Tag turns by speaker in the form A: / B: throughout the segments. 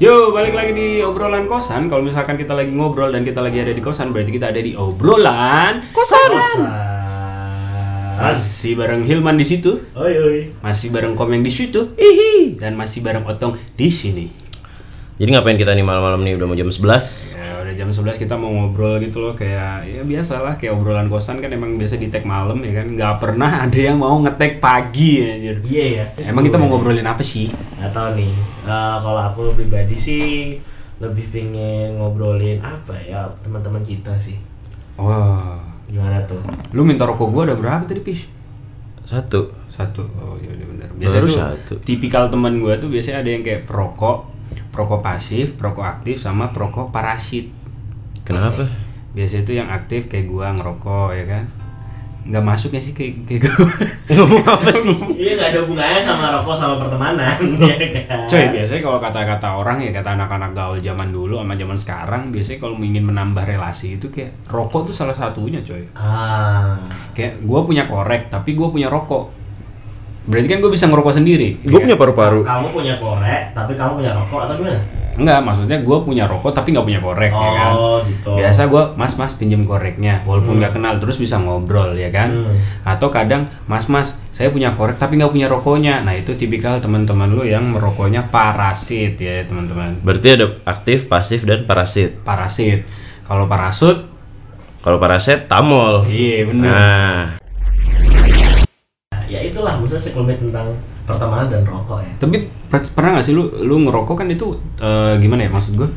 A: Yo, balik lagi di obrolan kosan. Kalau misalkan kita lagi ngobrol dan kita lagi ada di kosan, berarti kita ada di obrolan kosan. Masih bareng Hilman di situ,
B: Oi oi.
A: masih bareng Komeng di situ, hihi, dan masih bareng Otong di sini.
C: Jadi ngapain kita nih malam-malam nih udah mau jam 11
A: Ya, jam 11 kita mau ngobrol gitu loh kayak ya biasalah kayak obrolan kosan kan emang biasa di tag malam ya kan. nggak pernah ada yang mau ngetek pagi anjir.
B: Iya ya.
A: Emang kita mau ngobrolin apa sih?
B: Gak tau nih. Eh, kalau aku pribadi sih lebih pengen ngobrolin apa ya teman-teman kita sih.
A: Wah,
B: Gimana tuh?
A: lu minta rokok gua ada berapa tadi, Pis?
C: Satu
A: Satu. Oh iya udah benar. Biasa
C: Baru
A: tuh
C: satu.
A: tipikal teman gua tuh biasanya ada yang kayak perokok, perokok pasif, perokok aktif sama perokok parasit.
C: Kenapa?
A: Biasanya tuh yang aktif kayak gua ngerokok ya kan. Nggak masuk ya sih kayak kayak gua.
C: Ngomong apa sih?
B: Iya gak ada hubungannya sama rokok sama pertemanan. ya kan?
A: Coy, biasanya kalau kata-kata orang ya kata anak-anak gaul zaman dulu sama zaman sekarang biasanya kalau ingin menambah relasi itu kayak rokok tuh salah satunya, coy.
B: Ah.
A: Kayak gua punya korek tapi gua punya rokok. Berarti kan gue bisa ngerokok sendiri.
C: Gue
A: ya
C: punya paru-paru
B: Kamu punya korek, tapi kamu punya rokok atau gimana?
A: Enggak, maksudnya gue punya rokok tapi nggak punya korek ya kan.
B: Oh, gitu.
A: Biasa gue mas mas pinjem koreknya, walaupun nggak kenal terus bisa ngobrol ya kan.
B: Hmm.
A: Atau kadang mas mas saya punya korek tapi nggak punya rokoknya. Nah itu tipikal teman-teman lu yang merokoknya parasit ya teman-teman.
C: Berarti ada aktif, pasif, dan parasit
A: Parasit. Kalau parasut,
C: Kalau parasit, tamol
A: iya bener.
C: Nah
B: Ya itulah maksudnya sekelumit tentang pertemanan dan rokok ya.
A: Tapi per- pernah nggak sih lu lu ngerokok kan itu eh, gimana ya maksud gue?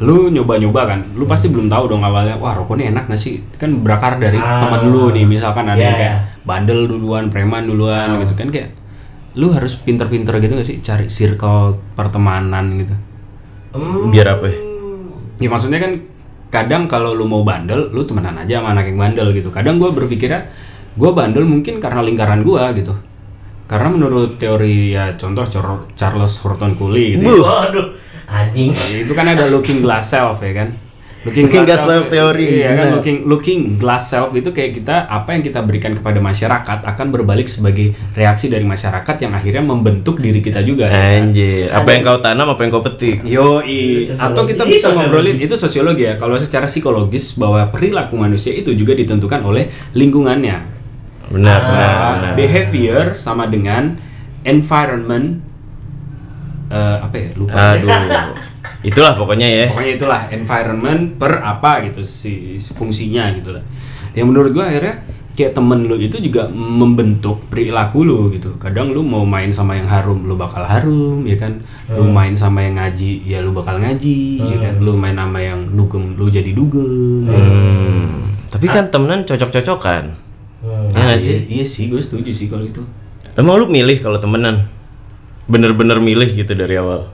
A: Lu nyoba-nyoba kan, lu pasti belum tahu dong awalnya, wah rokok ini enak gak sih? Kan berakar dari
B: Ah.
A: teman lu nih, misalkan ada yang
B: Ya,
A: kayak
B: ya.
A: bandel duluan, preman duluan
B: Ah.
A: gitu kan kayak lu harus pinter-pinter gitu gak sih cari circle pertemanan gitu.
B: Hmm.
C: Biar apa ya?
A: Ya maksudnya kan kadang kalau lu mau bandel, lu temenan aja sama anak yang bandel gitu. Kadang gua berpikirnya gua bandel mungkin karena lingkaran gua gitu. Karena menurut teori ya contoh Char- Charles Horton Cooley gitu. ya.
B: Waduh, anjing.
A: Ya, itu kan ada looking glass self ya kan
C: Looking glass self teori,
A: iya kan looking looking glass self itu kayak kita apa yang kita berikan kepada masyarakat akan berbalik sebagai reaksi dari masyarakat yang akhirnya membentuk diri kita juga ya kan?
C: Anjir Apa yang kau tanam, apa yang kau petik
A: Yo,
B: Itu
A: atau kita bisa
B: Sosiologi.
A: ngobrolin itu sosiologi ya. Kalau secara psikologis bahwa perilaku manusia itu juga ditentukan oleh lingkungannya.
C: Benar,
B: Ah.
C: benar, benar
A: Behavior sama dengan environment eh, apa ya? Lupa.
C: Aduh Itulah pokoknya ya
A: Pokoknya itulah environment per apa gitu si si fungsinya gitu lah. Yang menurut gua akhirnya kayak temen lu itu juga membentuk perilaku lu gitu. Kadang lu mau main sama yang harum, lu bakal harum ya kan. Lu main sama yang ngaji, ya lu bakal ngaji ya kan. Lu main sama yang dugem, lu jadi dugem gitu.
C: Hmm, Tapi kan temenan cocok-cocokan
B: Hmm.
C: Ya nggak sih?
A: Iya, iya sih, gue setuju sih kalau itu.
C: Emang lu milih kalau temenan? Bener-bener milih gitu dari awal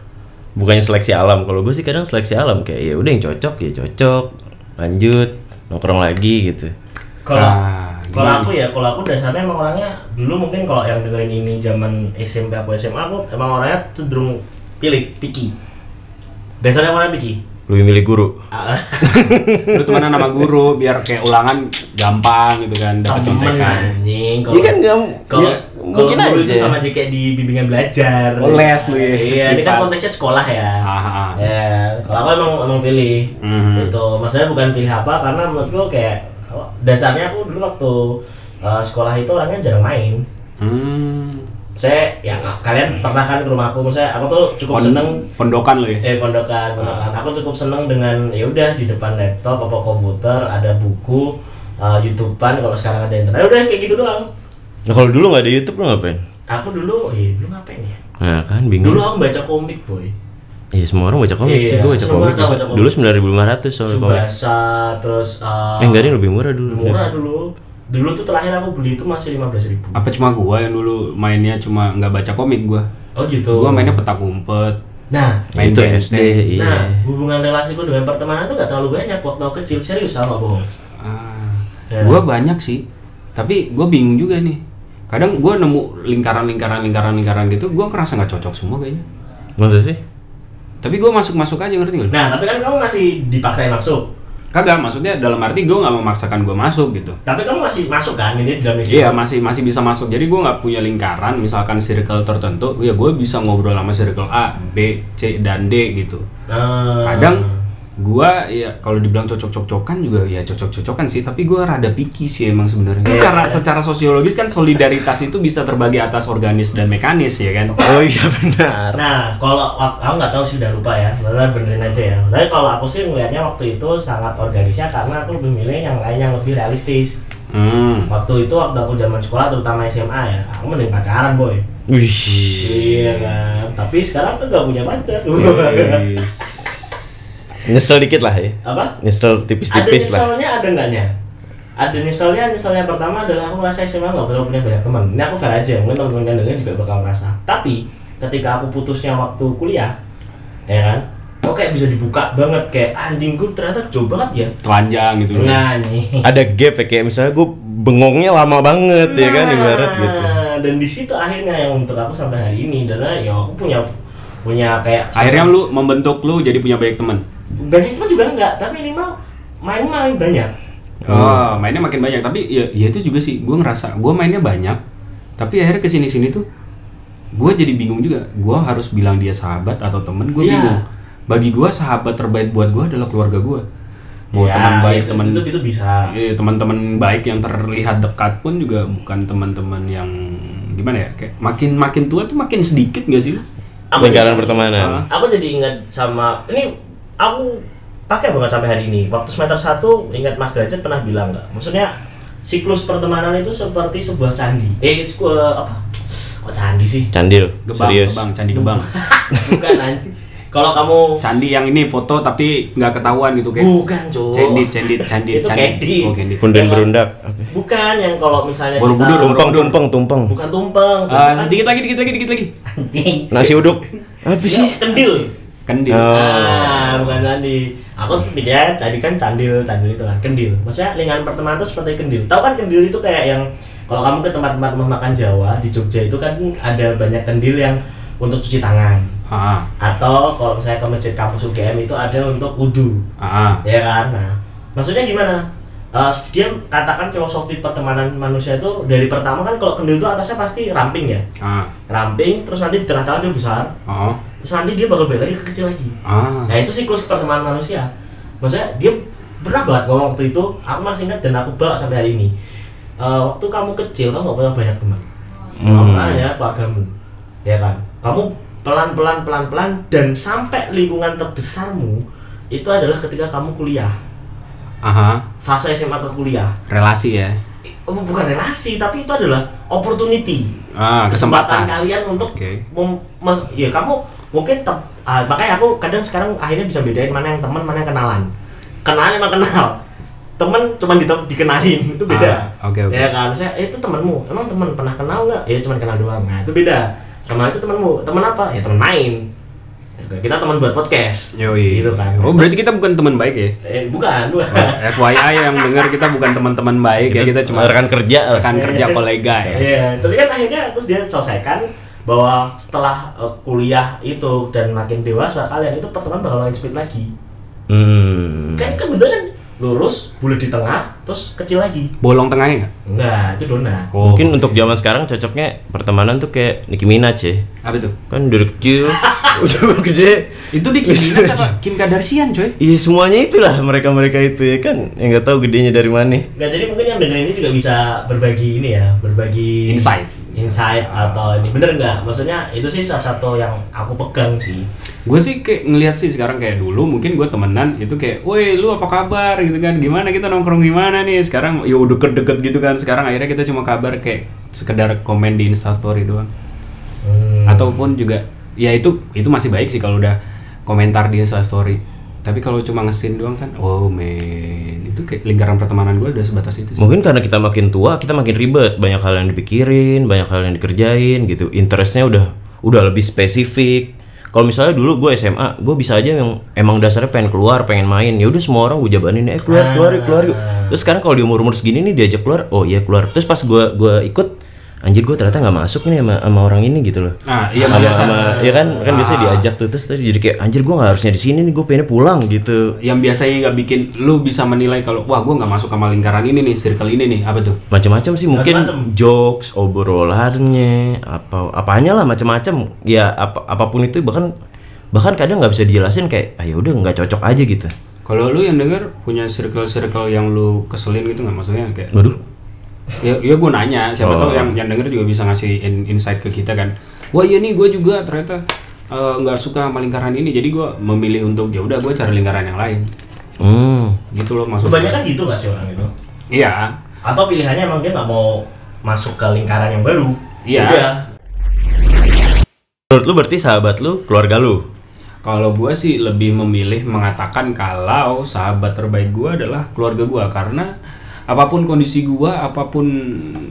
C: Bukannya seleksi alam Kalau gue sih kadang seleksi alam Kayak ya udah yang cocok ya cocok Lanjut Nongkrong lagi gitu
B: Kalau
A: Ah,
B: kalau aku ya, kalau aku dasarnya emang orangnya dulu mungkin kalau yang dengerin ini zaman SMP aku SMA aku emang orangnya cenderung pilih picky. Dasarnya orangnya picky.
C: Lebih milih guru
B: Ah,
A: Lu temenan sama guru biar kayak ulangan gampang gitu kan, dapat contekan.
B: anjing.
C: Iya kan nggak
B: kalau
C: ya,
B: kalau
C: mungkin
B: guru itu
C: aja.
B: sama aja kayak di bimbingan belajar.
A: Oh, les lu ya.
B: Iya, ini kan konteksnya sekolah ya.
A: Ah, ah.
B: Ya, kalau aku emang emang pilih.
A: Mhm.
B: Itu maksudnya bukan pilih apa karena menurutku kayak oh, dasarnya aku dulu waktu uh, sekolah itu orangnya jarang main.
A: Hmm.
B: Saya ya kalian pernah kan ke rumahku, maksudnya aku tuh cukup seneng
A: Pondokan lu ya.
B: eh pondokan, pondokan. Aku cukup seneng dengan ya udah di depan laptop apa komputer ada buku uh, YouTubean kalau sekarang ada internet udah kayak gitu doang.
C: Nah kalau dulu nggak ada YouTube lu ngapain?
B: Aku dulu, eh dulu ngapain ya?
C: Nah kan bingung
B: Dulu aku baca komik boy.
C: Iya semua orang baca komik sih,
B: Iya,
C: gue baca
B: semua
C: komik
B: orang
C: juga.
B: baca komik.
C: Dulu 9500 soalnya komik
B: Subasa terus uh,
C: Eh enggak deh lebih murah dulu
B: murah dulu. Dulu tuh terakhir aku beli itu masih 15.000 ribu.
A: Apa cuma gua yang dulu mainnya cuma nggak baca komik gua.
B: Oh gitu.
A: Gua mainnya petak umpet,
B: Nah,
A: main
C: Itu. SD, iya
B: nah hubungan relasiku dengan pertemanan tuh gak terlalu banyak waktu aku kecil serius sama bohong.
A: Ah,
B: Ya.
A: gua banyak sih. Tapi gua bingung juga nih. Kadang gua nemu lingkaran-lingkaran lingkaran-lingkaran gitu, gua ngerasa nggak cocok semua kayaknya.
C: Masa sih?
A: Tapi gua masuk-masuk aja ngerti nggak? lu?
B: Nah, tapi kan kamu masih dipaksain masuk.
A: Kagak, maksudnya dalam arti gue nggak memaksakan gue masuk gitu.
B: Tapi kamu masih masuk kan ini di dalam SMA?
A: Iya masih masih bisa masuk. Jadi gue nggak punya lingkaran, misalkan circle tertentu, ya gue bisa ngobrol sama circle A, B, C dan D gitu.
B: Nah,
A: Kadang gue ya kalau dibilang cocok-cocokan juga ya cocok-cocokan sih, tapi gue rada picky sih emang sebenarnya. Secara secara sosiologis kan solidaritas itu bisa terbagi atas organis dan mekanis ya kan.
C: Oh iya benar.
B: Nah, kalau ak- aku nggak tahu sih udah lupa ya, benar benerin aja ya. Tapi kalau aku sih ngelihatnya waktu itu sangat organisnya karena aku lebih milih yang lain yang lebih realistis.
A: Hmm.
B: Waktu itu waktu aku zaman sekolah terutama SMA ya, aku mending pacaran boy.
C: Wih.
B: Iya kan. Tapi sekarang aku nggak punya pacar.
A: Yes.
C: Nyesel dikit lah ya.
B: Apa?
C: Nyesel
B: Ada
C: tipis-tipis lah.
B: nyeselnya ada enggaknya? Ada nyeselnya, nyeselnya pertama adalah aku ngerasa SMA nggak perlu punya banyak teman. Ini aku fair aja, mungkin teman-teman yang denger juga bakal ngerasa. Tapi ketika aku putusnya waktu kuliah, ya kan, kok kayak bisa dibuka banget kayak anjing gue ternyata jauh banget ya.
A: Telanjang gitu.
B: Nah nih.
C: Ada gap ya kayak misalnya gue bengongnya lama banget ya kan ibarat gitu.
B: Nah, Dan di situ akhirnya yang untuk aku sampai hari ini adalah ya aku punya punya kayak
A: Akhirnya lu membentuk lu jadi punya banyak teman.
B: Banyak teman juga enggak, tapi minimal main-main banyak.
A: Oh, mainnya makin banyak. Tapi ya, ya itu juga sih. Gue ngerasa gue mainnya banyak. Tapi akhirnya ke sini sini tuh gue jadi bingung juga. Gue harus bilang dia sahabat atau temen. Gue
B: Iya.
A: bingung. Bagi gue sahabat terbaik buat gue adalah keluarga gue. Mau
B: Ya,
A: teman baik,
B: itu,
A: teman
B: itu, itu bisa.
A: eh, teman-teman baik yang terlihat dekat pun juga bukan teman-teman yang gimana ya? Kayak makin makin tua tuh makin sedikit gak sih?
C: Lingkaran pertemanan.
B: Aku jadi ingat sama ini aku pakai banget sampai hari ini. Waktu semester 1 ingat Mas Derajat pernah bilang nggak? Maksudnya siklus pertemanan itu seperti sebuah candi. Eh, siku- eh, apa? Kok candi sih?
C: Candil,
A: Gebang,
C: serius.
A: gebang, candi gebang.
B: Bukan anjing. Kalau kamu
A: Candi yang ini foto tapi nggak ketahuan gitu kayak.
B: bukan, Cuk.
A: Cendit, cendit, candit,
B: Itu
A: candit.
B: candy.
A: Oh, candit.
C: Punden
B: Yang-
C: berundak.
B: Bukan yang kalau misalnya
A: Borobudur,
C: Tumpeng, tumpeng, tumpeng.
B: bukan tumpeng.
A: Ah,
B: tumpeng
A: sedikit lagi, dikit lagi, dikit lagi.
C: Nasi uduk. Apa sih?
B: Kendil.
A: Kendil.
C: Oh.
B: Ah, bukan candi. Aku tuh pikirnya jadi kan candil, candil itu kan kendil. Maksudnya lingkaran pertemanan itu seperti kendil. Tahu kan kendil itu kayak yang kalau kamu ke tempat-tempat rumah makan Jawa di Jogja itu kan ada banyak kendil yang untuk cuci tangan.
A: Ah,
B: Atau kalau misalnya ke masjid kampus UGM itu ada untuk wudhu,
A: ah,
B: ya kan? Nah, maksudnya gimana? Eh, dia katakan filosofi pertemanan manusia itu dari pertama kan kalau kendil itu atasnya pasti ramping ya,
A: ah,
B: ramping terus nanti di tengah-tengah dia besar,
A: oh,
B: terus nanti dia bakal balik lagi ke kecil lagi.
A: ah.
B: Nah itu siklus pertemanan manusia. Maksudnya dia pernah banget ngomong waktu itu, aku masih ingat dan aku bawa sampai hari ini. Eh, waktu kamu kecil kamu gak punya banyak teman.
C: Hmm.
B: Kamu ya keluargamu, ya kan. Kamu pelan-pelan pelan-pelan dan sampai lingkungan terbesarmu itu adalah ketika kamu kuliah.
A: Aha,
B: Fase SMA ke kuliah.
A: relasi ya.
B: Oh, bukan relasi tapi itu adalah opportunity.
A: Ah, kesempatan.
B: kalian untuk mem- mas- ya kamu mungkin tem- ah, makanya aku kadang sekarang akhirnya bisa bedain mana yang teman mana yang kenalan. Kenalan emang kenal. Temen cuma di dikenalin itu beda.
A: Ah, oke, oke.
B: ya kan misalnya eh, itu temanmu emang teman pernah kenal nggak? Ya cuma kenal doang. Nah itu beda. Sama itu temanmu teman apa? Ya teman main. Kita teman buat podcast.
A: Yoi.
B: gitu kan.
A: Oh, berarti kita bukan teman baik ya?
B: eh, bukan bukan.
A: FYI yang dengar kita bukan teman-teman baik ya, kita cuma
C: rekan kerja.
A: rekan kerja kolega ya.
B: Iya, tapi kan akhirnya terus dia selesaikan bahwa setelah eh, kuliah itu dan makin dewasa kalian itu pertemuan bakal makin speed lagi.
C: Hmm.
B: Kan kan betul kan lurus, bulat di tengah, terus kecil lagi.
A: Bolong tengahnya nggak?
B: Enggak, itu donat.
A: Oh,
C: Mungkin untuk zaman sekarang cocoknya pertemanan tuh kayak Nicki Minaj ya.
A: apa itu?
C: Kan dari kecil udah gede.
A: Itu di Kim Minaj apa? Kim Kardashian coy.
C: Iya semuanya itulah mereka-mereka itu ya kan yang nggak tahu gedenya dari mana.
B: Enggak, jadi mungkin yang dengerin ini juga bisa berbagi ini ya, berbagi
A: Insight.
B: Insight atau ini bener nggak? Maksudnya itu sih salah satu yang aku pegang sih.
A: Gue sih kayak ngelihat sih sekarang kayak dulu mungkin gue temenan itu kayak, woi lu apa kabar gitu kan, gimana kita nongkrong di mana nih? Sekarang ya udah deket-deket gitu kan. Sekarang akhirnya kita cuma kabar kayak sekedar komen di Instastory doang.
B: Hmm.
A: Ataupun juga ya itu itu masih baik sih kalau udah komentar di Instastory. Tapi kalau cuma ngesin doang kan, oh men, itu kayak lingkaran pertemanan gue udah sebatas itu sih.
C: Mungkin karena kita makin tua kita makin ribet, banyak hal yang dipikirin, banyak hal yang dikerjain gitu. Interestnya udah udah lebih spesifik. Kalau misalnya dulu gue SMA, gue bisa aja yang emang dasarnya pengen keluar, pengen main. Ya udah semua orang gue jabanin, eh keluar, keluar, keluar yuk. Terus sekarang kalau di umur umur segini nih diajak keluar, oh iya keluar. Terus pas gue gua ikut anjir gue ternyata nggak masuk nih sama, sama orang ini gitu loh
A: Nah, iya
C: sama,
A: biasa.
C: sama ya kan kan biasanya
A: Ah.
C: diajak tuh terus tadi jadi kayak anjir gue nggak harusnya di sini nih gue pengennya pulang gitu
A: Yang biasanya nggak bikin lu bisa menilai kalau wah gue nggak masuk sama lingkaran ini nih, circle ini nih, apa tuh?
C: macam-macam sih mungkin
B: Macam-macam.
C: jokes obrolannya apa apanya lah macam-macam ya apa apa pun itu bahkan bahkan kadang nggak bisa dijelasin kayak ah ya udah nggak cocok aja gitu
A: Kalau lu yang denger punya circle-circle yang lu keselin gitu nggak maksudnya kayak
C: waduh
A: ya, ya gue nanya siapa
C: Oh.
A: tahu yang yang denger juga bisa ngasih in- insight ke kita kan wah iya nih gue juga ternyata eh, nggak suka sama lingkaran ini jadi gue memilih untuk ya udah gue cari lingkaran yang lain
C: hmm
A: gitu loh maksudnya
B: Kebanyakan gitu nggak sih orang itu?
A: iya
B: Atau pilihannya emang dia nggak mau masuk ke lingkaran yang baru?
A: Iya.
B: Udah.
C: menurut lu berarti sahabat lu keluarga lu
A: kalau gue sih lebih memilih mengatakan kalau sahabat terbaik gue adalah keluarga gue karena apa pun kondisi gue apa pun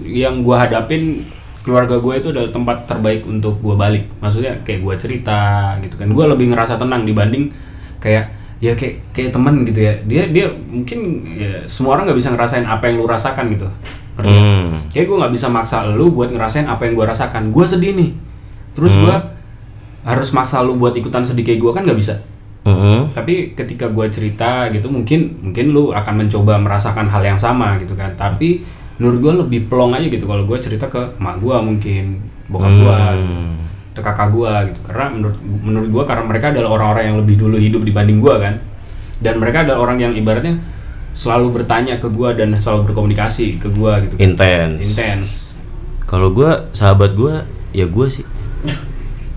A: yang gue hadapin keluarga gue itu adalah tempat terbaik untuk gue balik. Maksudnya kayak gue cerita gitu kan. Gue lebih ngerasa tenang dibanding kayak ya kayak kayak temen gitu ya. Dia dia mungkin ya, semua orang nggak bisa ngerasain apa yang lu rasakan gitu. Nggak?
C: Hmm.
A: kayak gue nggak bisa maksa lu buat ngerasain apa yang gue rasakan. Gue sedih nih. Terus gue harus maksa lu buat ikutan sedih kayak gue kan nggak bisa
C: Mhm.
A: tapi ketika gue cerita gitu mungkin mungkin lu akan mencoba merasakan hal yang sama gitu kan. Tapi menurut gue lebih plong aja gitu kalau gue cerita ke emak gue mungkin bokap gue gitu ke kakak gue gitu. Karena menurut menurut gue karena mereka adalah orang-orang yang lebih dulu hidup dibanding gue kan. Dan mereka adalah orang yang ibaratnya selalu bertanya ke gue dan selalu berkomunikasi ke gue gitu kan.
C: intens
A: intens
C: kalau gua sahabat gua ya gua sih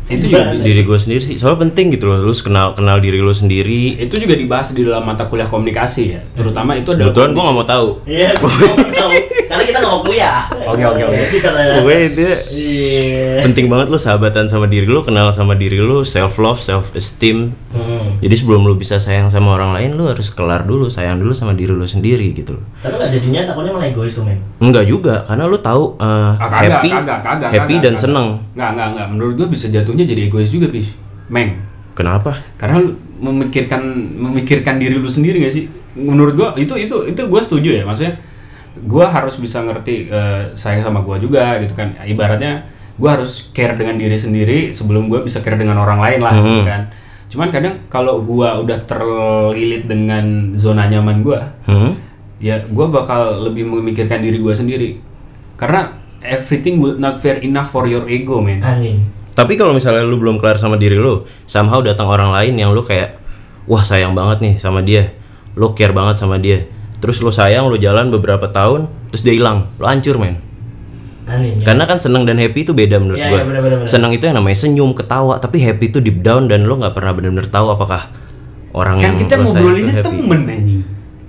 A: itu juga
C: diri gue sendiri sih soalnya penting gitu loh lu kenal kenal diri lu sendiri
A: itu juga dibahas di dalam mata kuliah komunikasi ya terutama itu adalah
C: kebetulan gue nggak mau tahu
B: Iya, tahu. karena kita nggak mau kuliah.
A: Oke, oke, oke.
B: Jadi katanya,
C: pokoknya itu
B: Iya.
C: penting banget lu sahabatan sama diri lu kenal sama diri lu self love self esteem
B: Hmm.
C: jadi sebelum lu bisa sayang sama orang lain lu harus kelar dulu sayang dulu sama diri lu sendiri gitu loh
B: Tapi nggak jadinya takutnya malah egois tuh men.
C: enggak juga karena lu tahu uh,
A: Ah, kagak,
C: happy
A: kagak, kagak,
C: happy
A: kagak,
C: dan
A: kagak.
C: seneng
A: Nggak, nggak, nggak. Menurut gua bisa jatuhnya jadi egois juga, Pis. Meng.
C: kenapa
A: Karena lu memikirkan memikirkan diri lu sendiri gak sih? Menurut gua itu itu itu gua setuju ya. Maksudnya gua harus bisa ngerti eh, sayang sama gua juga gitu kan. Ibaratnya gua harus care dengan diri sendiri sebelum gua bisa care dengan orang lain lah gitu kan. Cuman kadang kalau gua udah terlilit dengan zona nyaman gua,
C: hmm?
A: ya gue bakal lebih memikirkan diri gue sendiri karena everything will not fair enough for your ego man
B: Anjing.
C: Tapi kalau misalnya lu belum kelar sama diri lu, somehow datang orang lain yang lu kayak wah sayang banget nih sama dia. Lu care banget sama dia. Terus lu sayang, lu jalan beberapa tahun, terus dia hilang. Lu hancur, men.
B: Anjing. ya.
C: Karena kan seneng dan happy itu beda menurut
B: Iya,
C: gua.
B: iya, bener, bener, bener.
C: Seneng itu yang namanya senyum, ketawa, tapi happy itu deep down dan lu nggak pernah benar-benar tahu apakah orang
A: kan
C: yang
A: kita
C: itu happy.
A: temen anjing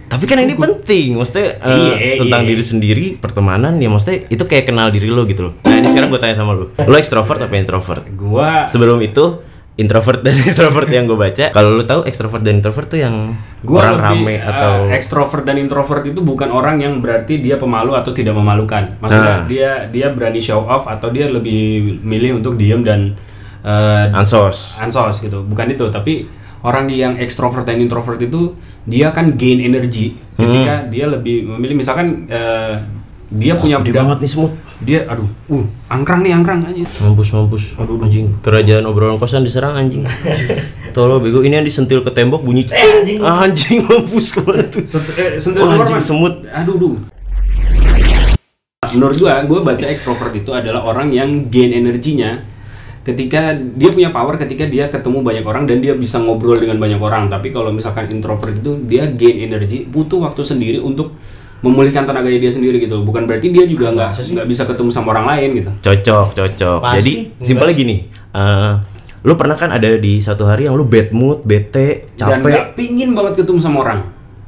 C: Tapi kan ini penting, maksudnya eh,
A: Iya,
C: tentang
A: iya.
C: diri sendiri, pertemanan ya maksudnya itu kayak kenal diri lo gitu loh. Nah ini sekarang gue tanya sama lu, lo ekstrovert apa introvert?
A: gue
C: Sebelum itu introvert dan extrovert yang gue baca, kalau lu tahu ekstrovert dan introvert tuh yang
A: gua
C: orang
A: lebih,
C: rame
A: eh,
C: atau
A: extrovert dan introvert itu bukan orang yang berarti dia pemalu atau tidak memalukan maksudnya
C: Nah.
A: dia dia berani show off atau dia lebih milih untuk diem dan eh,
C: ansos.
A: ansos gitu bukan itu tapi orang yang ekstrovert dan introvert itu dia kan gain energi ketika dia lebih memilih misalkan eh, dia punya
C: Gede banget nih semut.
A: dia aduh uh angkrang nih angkrang aja
C: Mampus mampus.
A: Aduh,
C: anjing. Kerajaan obrolan kosan diserang anjing. Tolong bego ini yang disentil ke tembok bunyi
B: Eh, anjing.
C: anjing mampus ke mana tuh?
A: Sent- eh, sentil
C: Wah,
A: keluar,
C: anjing, semut.
A: aduh duh menurut gua gua baca ekstrovert itu adalah orang yang gain energinya ketika dia punya power ketika dia ketemu banyak orang dan dia bisa ngobrol dengan banyak orang tapi kalau misalkan introvert itu dia gain energi butuh waktu sendiri untuk memulihkan tenaganya dia sendiri gitu bukan berarti dia juga nggak nggak bisa ketemu sama orang lain gitu
C: Cocok, cocok.
B: Pasti.
C: Jadi simpelnya gini, eh lu pernah kan ada di satu hari yang lu bad mood, bete,
A: dan
C: capek.
A: nggak pingin banget ketemu sama orang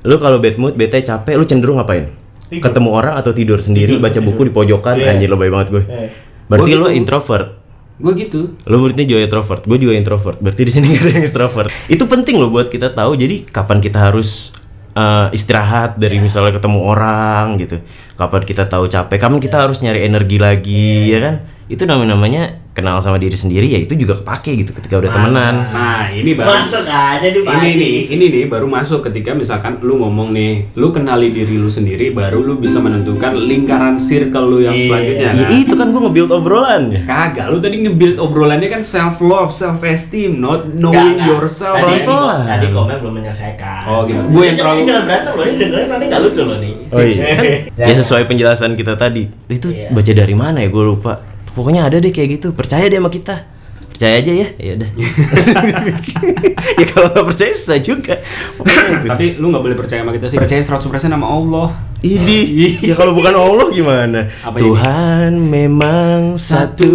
C: Lu kalau bad mood, bete, capek, lu cenderung ngapain?
B: Tidur.
C: Ketemu orang atau tidur sendiri,
B: Tidur,
C: baca
B: tidur.
C: buku di pojokan,
B: Iya.
C: anjir lebay banget gue.
B: Eh.
C: Berarti
A: Gua
C: lu
A: gitu.
C: introvert.
A: Gue gitu
C: Lu berarti juga introvert, gue juga introvert. Berarti di sini gak ada yang extrovert. Itu penting loh buat kita tahu. Jadi kapan kita harus eh, istirahat dari misalnya ketemu orang gitu. Kapan kita tahu capek, kapan kita harus nyari energi lagi, ya kan? Itu namanya namanya kenal sama diri sendiri ya itu juga kepake gitu ketika udah temenan.
A: Nah, ini baru
B: Masuk aja di
A: ini nih, ini nih baru masuk ketika misalkan lu ngomong nih, lu kenali diri lu sendiri, baru lu bisa menentukan lingkaran circle lu yang
B: Iya.
A: selanjutnya.
C: Ya
A: kan?
C: itu kan gua nge-build obrolan ya.
A: Kagak, lu tadi nge-build obrolannya kan self love, self esteem, not knowing yourself.
B: Tadi,
C: Pelan-pelan.
B: sih- tadi komen belum menyelesaikan.
A: Oh, gitu. Gua yang terlalu-
B: jangan berantem loh, ini dengerin nanti nggak lucu loh nih.
C: Oh iya. ya sesuai penjelasan kita tadi. Itu
B: Iya.
C: baca dari mana ya gue lupa. Pokoknya ada deh kayak gitu. Percaya deh sama kita. Percaya aja ya. Ya udah. ya kalau nggak percaya susah juga. Pokoknya itu.
A: Tapi lu nggak boleh percaya sama kita sih. Percaya 100% sama Allah.
C: Ini ya kalau bukan Allah gimana?
A: Apa ini?
C: Tuhan memang satu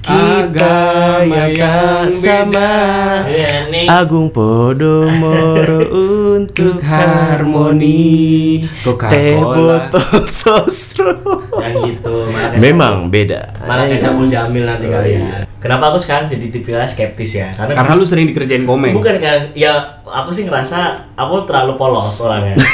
C: kita
A: Agama
C: yang
A: yang
C: sama
B: Iya.
C: Agung Podomoro untuk harmoni Teh botol sosro
B: Dan gitu. kayak
C: Memang beda
B: Malah kayak sabun jamil nanti kalian. Kenapa aku sekarang jadi tipikal skeptis ya? Karena,
A: Karena lu sering dikerjain komeng.
B: bukan karena ya aku sih ngerasa aku terlalu polos orangnya.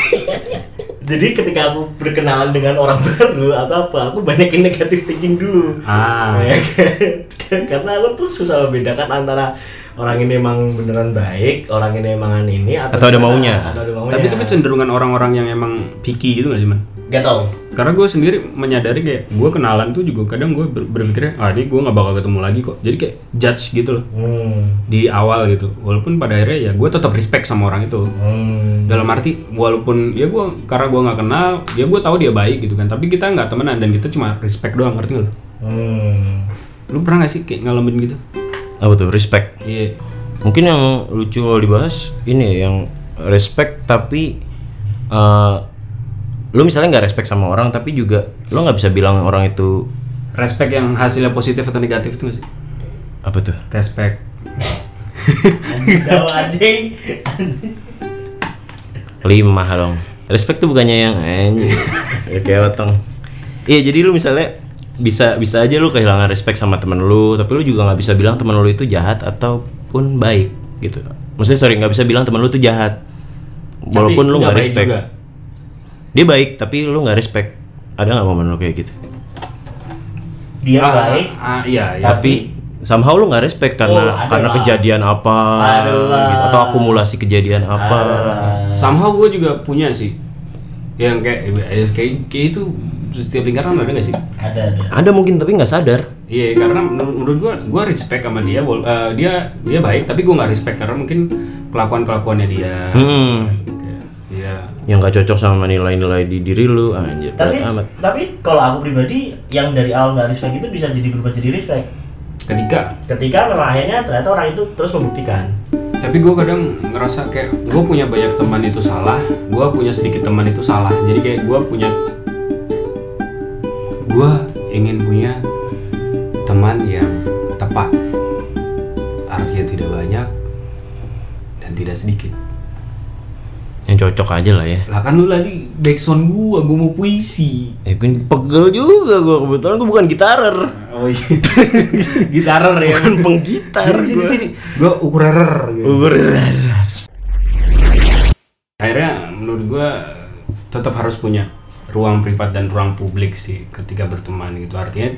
B: jadi ketika aku berkenalan dengan orang baru atau apa, aku banyakin negatif thinking dulu.
A: Ah.
B: Ya kan? karena aku tuh susah membedakan antara orang ini emang beneran baik, orang ini emang an ini atau,
C: Atau ada maunya.
B: Atau ada maunya.
A: Tapi itu kecenderungan orang-orang yang emang picky gitu gak sih man?
B: Gak tau.
A: Karena gue sendiri menyadari kayak gue kenalan tuh juga kadang gue ber- berpikirnya ah ini gue nggak bakal ketemu lagi kok. Jadi kayak judge gitu loh
B: Hmm.
A: di awal gitu. Walaupun pada akhirnya ya gue tetap respect sama orang itu.
B: Hmm.
A: Dalam arti walaupun ya gue karena gue nggak kenal, ya gue tahu dia baik gitu kan. Tapi kita nggak temenan dan kita cuma respect doang ngerti nggak lu?
B: Hmm.
A: Lu pernah gak sih kayak ngalamin gitu?
C: Apa tuh respect
A: Iya.
C: Mungkin yang lucu kalau dibahas Ini ya, yang respect tapi eh, Lu misalnya nggak respect sama orang Tapi juga Lu nggak bisa bilang orang itu
A: Respect yang hasilnya positif atau negatif itu gak sih?
C: Apa tuh?
A: Respect.
B: Anjing
C: lima dong respect tuh bukannya yang anjing Ya, kayak otong iya jadi lu misalnya bisa bisa aja lu kehilangan respect sama temen lu tapi lu juga nggak bisa bilang temen lu itu jahat ataupun baik gitu maksudnya sorry nggak bisa bilang temen lu itu jahat walaupun
A: Tapi
C: lu nggak respect
A: juga.
C: Dia baik tapi lu nggak respect ada nggak momen lu kayak gitu
B: Dia
A: Ah,
B: baik.
A: Ah, iya, iya.
C: tapi somehow lu nggak respect karena
B: Oh,
C: karena
B: lah.
C: kejadian apa gitu atau akumulasi kejadian apa
A: Somehow gue juga punya sih yang kayak eh, kayak, kayak itu setiap lingkaran ada gak sih?
B: Ada ada.
C: ada mungkin tapi nggak sadar
A: Iya karena menur- menurut gue gue respect sama dia eh, dia dia baik tapi gue nggak respect karena mungkin kelakuan kelakuannya dia.
C: hmm. Yang gak cocok sama nilai-nilai di diri lu anjir
B: Tapi
C: berat amat
B: tapi kalau aku pribadi yang dari awal nggak respect itu bisa jadi berubah jadi respect.
A: Ketika
B: Ketika memang akhirnya ternyata orang itu terus membuktikan.
A: tapi gue kadang ngerasa kayak gue punya banyak teman itu salah, gue punya sedikit teman itu salah. Jadi kayak gue punya gue ingin punya teman yang tepat. Artinya tidak banyak dan tidak sedikit.
C: Yang cocok aja lah ya
A: Lah kan lu lagi backsound gua, gua mau puisi.
C: eh gue pegel juga gue kebetulan gue bukan gitarer
A: Oh iya. Gitarer ya.
C: bukan penggitar
A: Sini sini
C: gua.
A: sini. Gua ukurer gitu.
C: Ukuran.
A: Akhirnya menurut gua tetap harus punya ruang privat dan ruang publik sih ketika berteman gitu. Artinya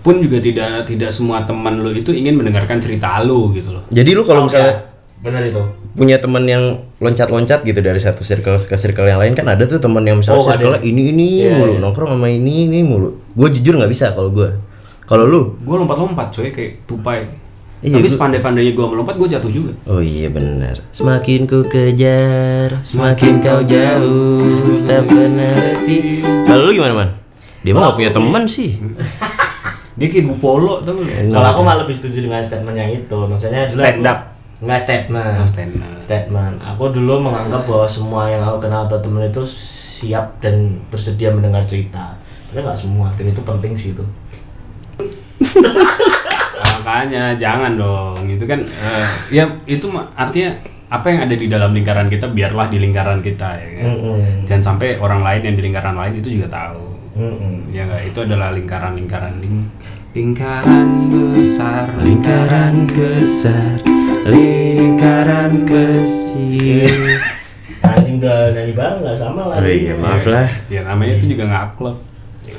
A: pun juga tidak tidak semua teman lu itu ingin mendengarkan cerita lu gitu loh.
C: jadi lu kalau misalnya
B: Benar itu.
C: punya teman yang loncat-loncat gitu dari satu circle ke circle yang lain kan ada tuh teman yang misalnya
B: Oh, ada.
C: circle ini ini
B: Iya,
C: mulu
B: iya.
C: nongkrong sama ini ini mulu gue jujur nggak bisa kalau gue kalau lu
A: Gua lompat-lompat coy kayak tupai.
C: Iya,
A: Tapi
C: gua-
A: sepandai-pandainya gua melompat gua jatuh juga.
C: Oh iya benar. Semakin ku kejar, semakin kau jauh, tak pernah. Kalau lu gimana man? Dia mah gak punya teman sih.
A: Dia kayak gupolo tau lu.
B: Kalau aku malah lebih setuju dengan statement yang itu. Maksudnya
A: Stand up.
B: Enggak statement.
A: Oh, stand up.
B: Statement. Aku dulu menganggap bahwa semua yang aku kenal atau temen itu siap dan bersedia mendengar cerita. Tapi nggak semua, dan itu penting sih itu.
A: makanya jangan dong itu kan eh, ya itu artinya apa yang ada di dalam lingkaran kita biarlah di lingkaran kita ya kan
B: Mm-mm.
A: jangan sampai orang lain yang di lingkaran lain itu juga tahu
B: Mm-mm.
A: ya enggak itu adalah lingkaran lingkaran ling lingkaran besar
C: Lingkaran besar, lingkaran kecil.
B: Anjing udah nyanyi bareng nggak sama lah.
C: Oh iya maaf lah.
A: ya namanya itu juga nggak klub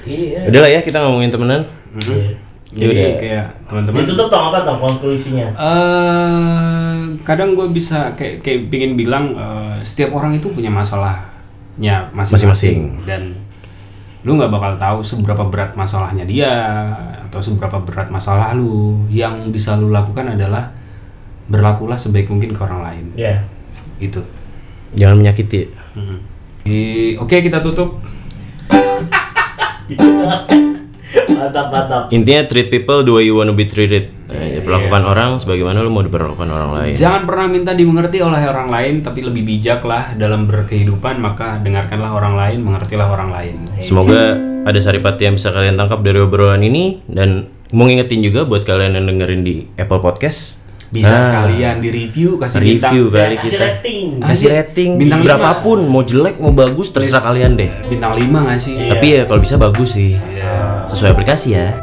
B: Iya.
C: Udah lah ya kita ngomongin temenan.
B: Iya.
C: Ya
A: Jadi
C: udah.
A: kayak teman-teman
B: Ditutup tong apa tong konklusinya?
A: eh kadang gue bisa kayak kayak pingin bilang eh, setiap orang itu punya masalahnya masing-masing dan lu nggak bakal tahu seberapa berat masalahnya dia atau seberapa berat masalah lu yang bisa lu lakukan adalah berlakulah sebaik mungkin ke orang lain
B: Ya.
A: itu
C: Jangan menyakiti.
A: Di- oke kita tutup
B: mantap mantap.
C: Intinya treat people the way you wanna be treated. Nah, perlakukan orang sebagaimana lu mau diperlakukan orang lain.
A: Jangan pernah minta dimengerti oleh orang lain, tapi lebih bijak lah dalam berkehidupan. Maka dengarkanlah orang lain, mengertilah orang lain.
C: Semoga ada saripati yang bisa kalian tangkap dari obrolan ini dan mau ngingetin juga buat kalian yang dengerin di Apple Podcast.
A: Bisa
C: Ah,
A: sekalian di review, kasih bintang.
C: review
B: Ya,
C: kali
B: kasih
C: kita.
B: rating.
C: Kasih
A: iya.
C: rating
A: Bintang lima.
C: berapapun, mau jelek mau bagus terserah kalian deh.
A: Bintang 5 nggak sih?
C: Tapi ya kalau bisa bagus sih.
A: Iya.
C: Sesuai aplikasi ya.